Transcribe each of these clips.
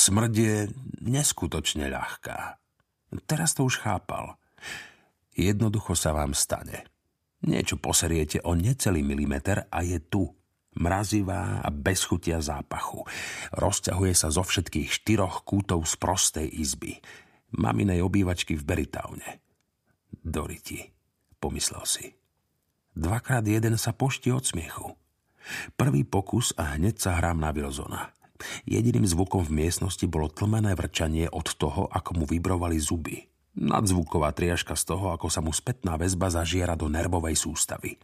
Smrť je neskutočne ľahká. Teraz to už chápal. Jednoducho sa vám stane. Niečo poseriete o necelý milimeter a je tu. Mrazivá a bez chutia zápachu. Rozťahuje sa zo všetkých štyroch kútov z prostej izby. Maminej obývačky v Beritowne. Doriti, pomyslel si. Dvakrát jeden sa poští od smiechu. Prvý pokus a hneď sa hrám na Wilsona. Jediným zvukom v miestnosti bolo tlmené vrčanie od toho, ako mu vibrovali zuby. Nadzvuková triažka z toho, ako sa mu spätná väzba zažiera do nervovej sústavy.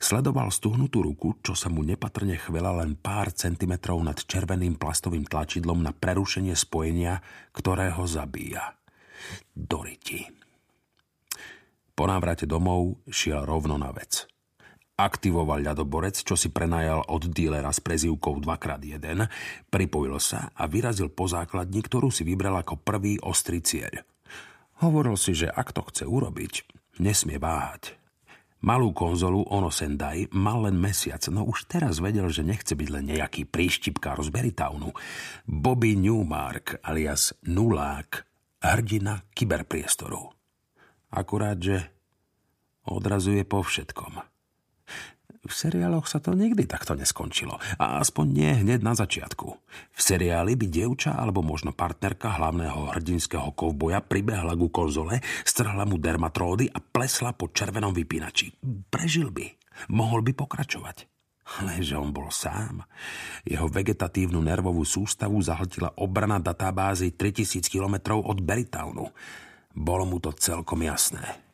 Sledoval stuhnutú ruku, čo sa mu nepatrne chvela len pár centimetrov nad červeným plastovým tlačidlom na prerušenie spojenia, ktoré ho zabíja. Doriti. Po návrate domov šiel rovno na vec. Aktivoval ľadoborec, čo si prenajal od dílera s prezývkou 2x1, pripojil sa a vyrazil po základni, ktorú si vybral ako prvý ostrý cieľ – Hovoril si, že ak to chce urobiť, nesmie váhať. Malú konzolu Ono Sendai mal len mesiac, no už teraz vedel, že nechce byť len nejaký príštipkár z Beritownu. Bobby Newmark alias Nulák, hrdina kyberpriestoru. Akurát, že odrazuje po všetkom. V seriáloch sa to nikdy takto neskončilo. A aspoň nie hneď na začiatku. V seriáli by dievča alebo možno partnerka hlavného hrdinského kovboja pribehla ku konzole, strhla mu dermatródy a plesla po červenom vypínači. Prežil by. Mohol by pokračovať. Lenže on bol sám. Jeho vegetatívnu nervovú sústavu zahltila obrana databázy 3000 km od Beritownu. Bolo mu to celkom jasné.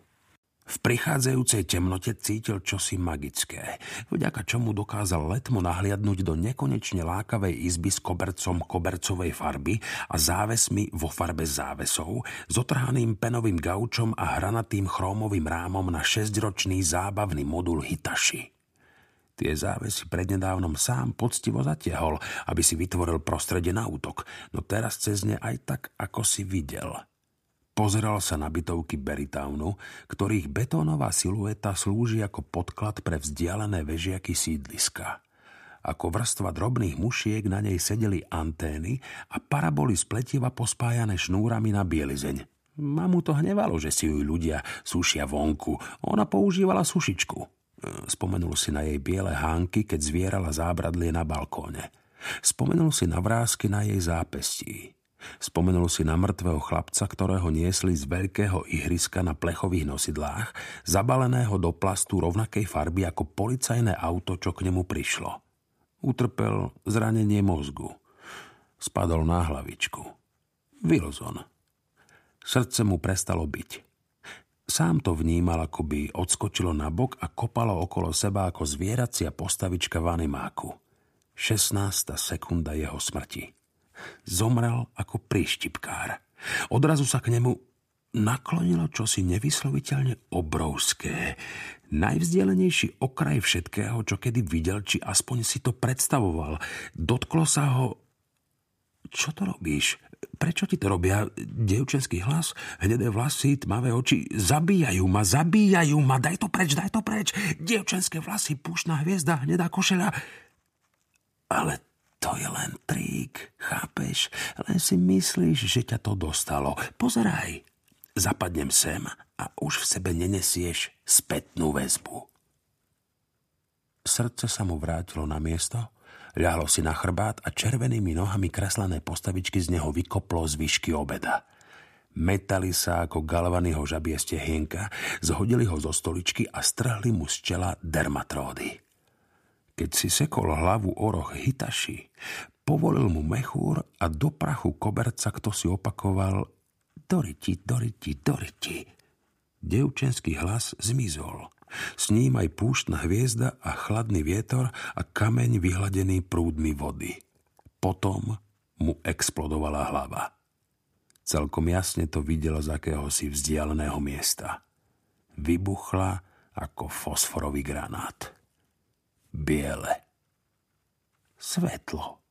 V prichádzajúcej temnote cítil čosi magické, vďaka čomu dokázal letmo nahliadnúť do nekonečne lákavej izby s kobercom kobercovej farby a závesmi vo farbe závesov, s otrhaným penovým gaučom a hranatým chrómovým rámom na šesťročný zábavný modul Hitashi. Tie závesy prednedávnom sám poctivo zatiahol, aby si vytvoril prostredie na útok, no teraz cez ne aj tak, ako si videl – Pozeral sa na bytovky Beritownu, ktorých betónová silueta slúži ako podklad pre vzdialené vežiaky sídliska. Ako vrstva drobných mušiek na nej sedeli antény a paraboly z pletiva pospájané šnúrami na bielizeň. Mamu to hnevalo, že si ju ľudia sušia vonku. Ona používala sušičku. Spomenul si na jej biele hánky, keď zvierala zábradlie na balkóne. Spomenul si na vrázky na jej zápestí. Spomenul si na mŕtvého chlapca, ktorého niesli z veľkého ihriska na plechových nosidlách, zabaleného do plastu rovnakej farby ako policajné auto, čo k nemu prišlo. Utrpel zranenie mozgu. Spadol na hlavičku. Wilson. Srdce mu prestalo byť. Sám to vnímal, ako by odskočilo na bok a kopalo okolo seba ako zvieracia postavička v animáku. 16. sekunda jeho smrti. Zomrel ako príštipkár. Odrazu sa k nemu naklonilo čosi nevysloviteľne obrovské. Najvzdialenejší okraj všetkého, čo kedy videl, či aspoň si to predstavoval. Dotklo sa ho... Čo to robíš? Prečo ti to robia? Dievčenský hlas, hnedé vlasy, tmavé oči. Zabíjajú ma, zabíjajú ma, daj to preč, daj to preč. Dievčenské vlasy, púšna hviezda, hnedá košeľa. Ale to je len trík, chápeš? Len si myslíš, že ťa to dostalo. Pozeraj, zapadnem sem a už v sebe nenesieš spätnú väzbu. Srdce sa mu vrátilo na miesto, ľahlo si na chrbát a červenými nohami kreslené postavičky z neho vykoplo z výšky obeda. Metali sa ako galvaného žabie stehienka, zhodili ho zo stoličky a strhli mu z čela dermatródy. Keď si sekol hlavu o roh Hitaši, povolil mu mechúr a do prachu koberca kto si opakoval Doriti, Doriti, Doriti. Devčenský hlas zmizol. S ním aj púštna hviezda a chladný vietor a kameň vyhladený prúdmi vody. Potom mu explodovala hlava. Celkom jasne to videl z akéhosi vzdialeného miesta. Vybuchla ako fosforový granát biele. Svetlo.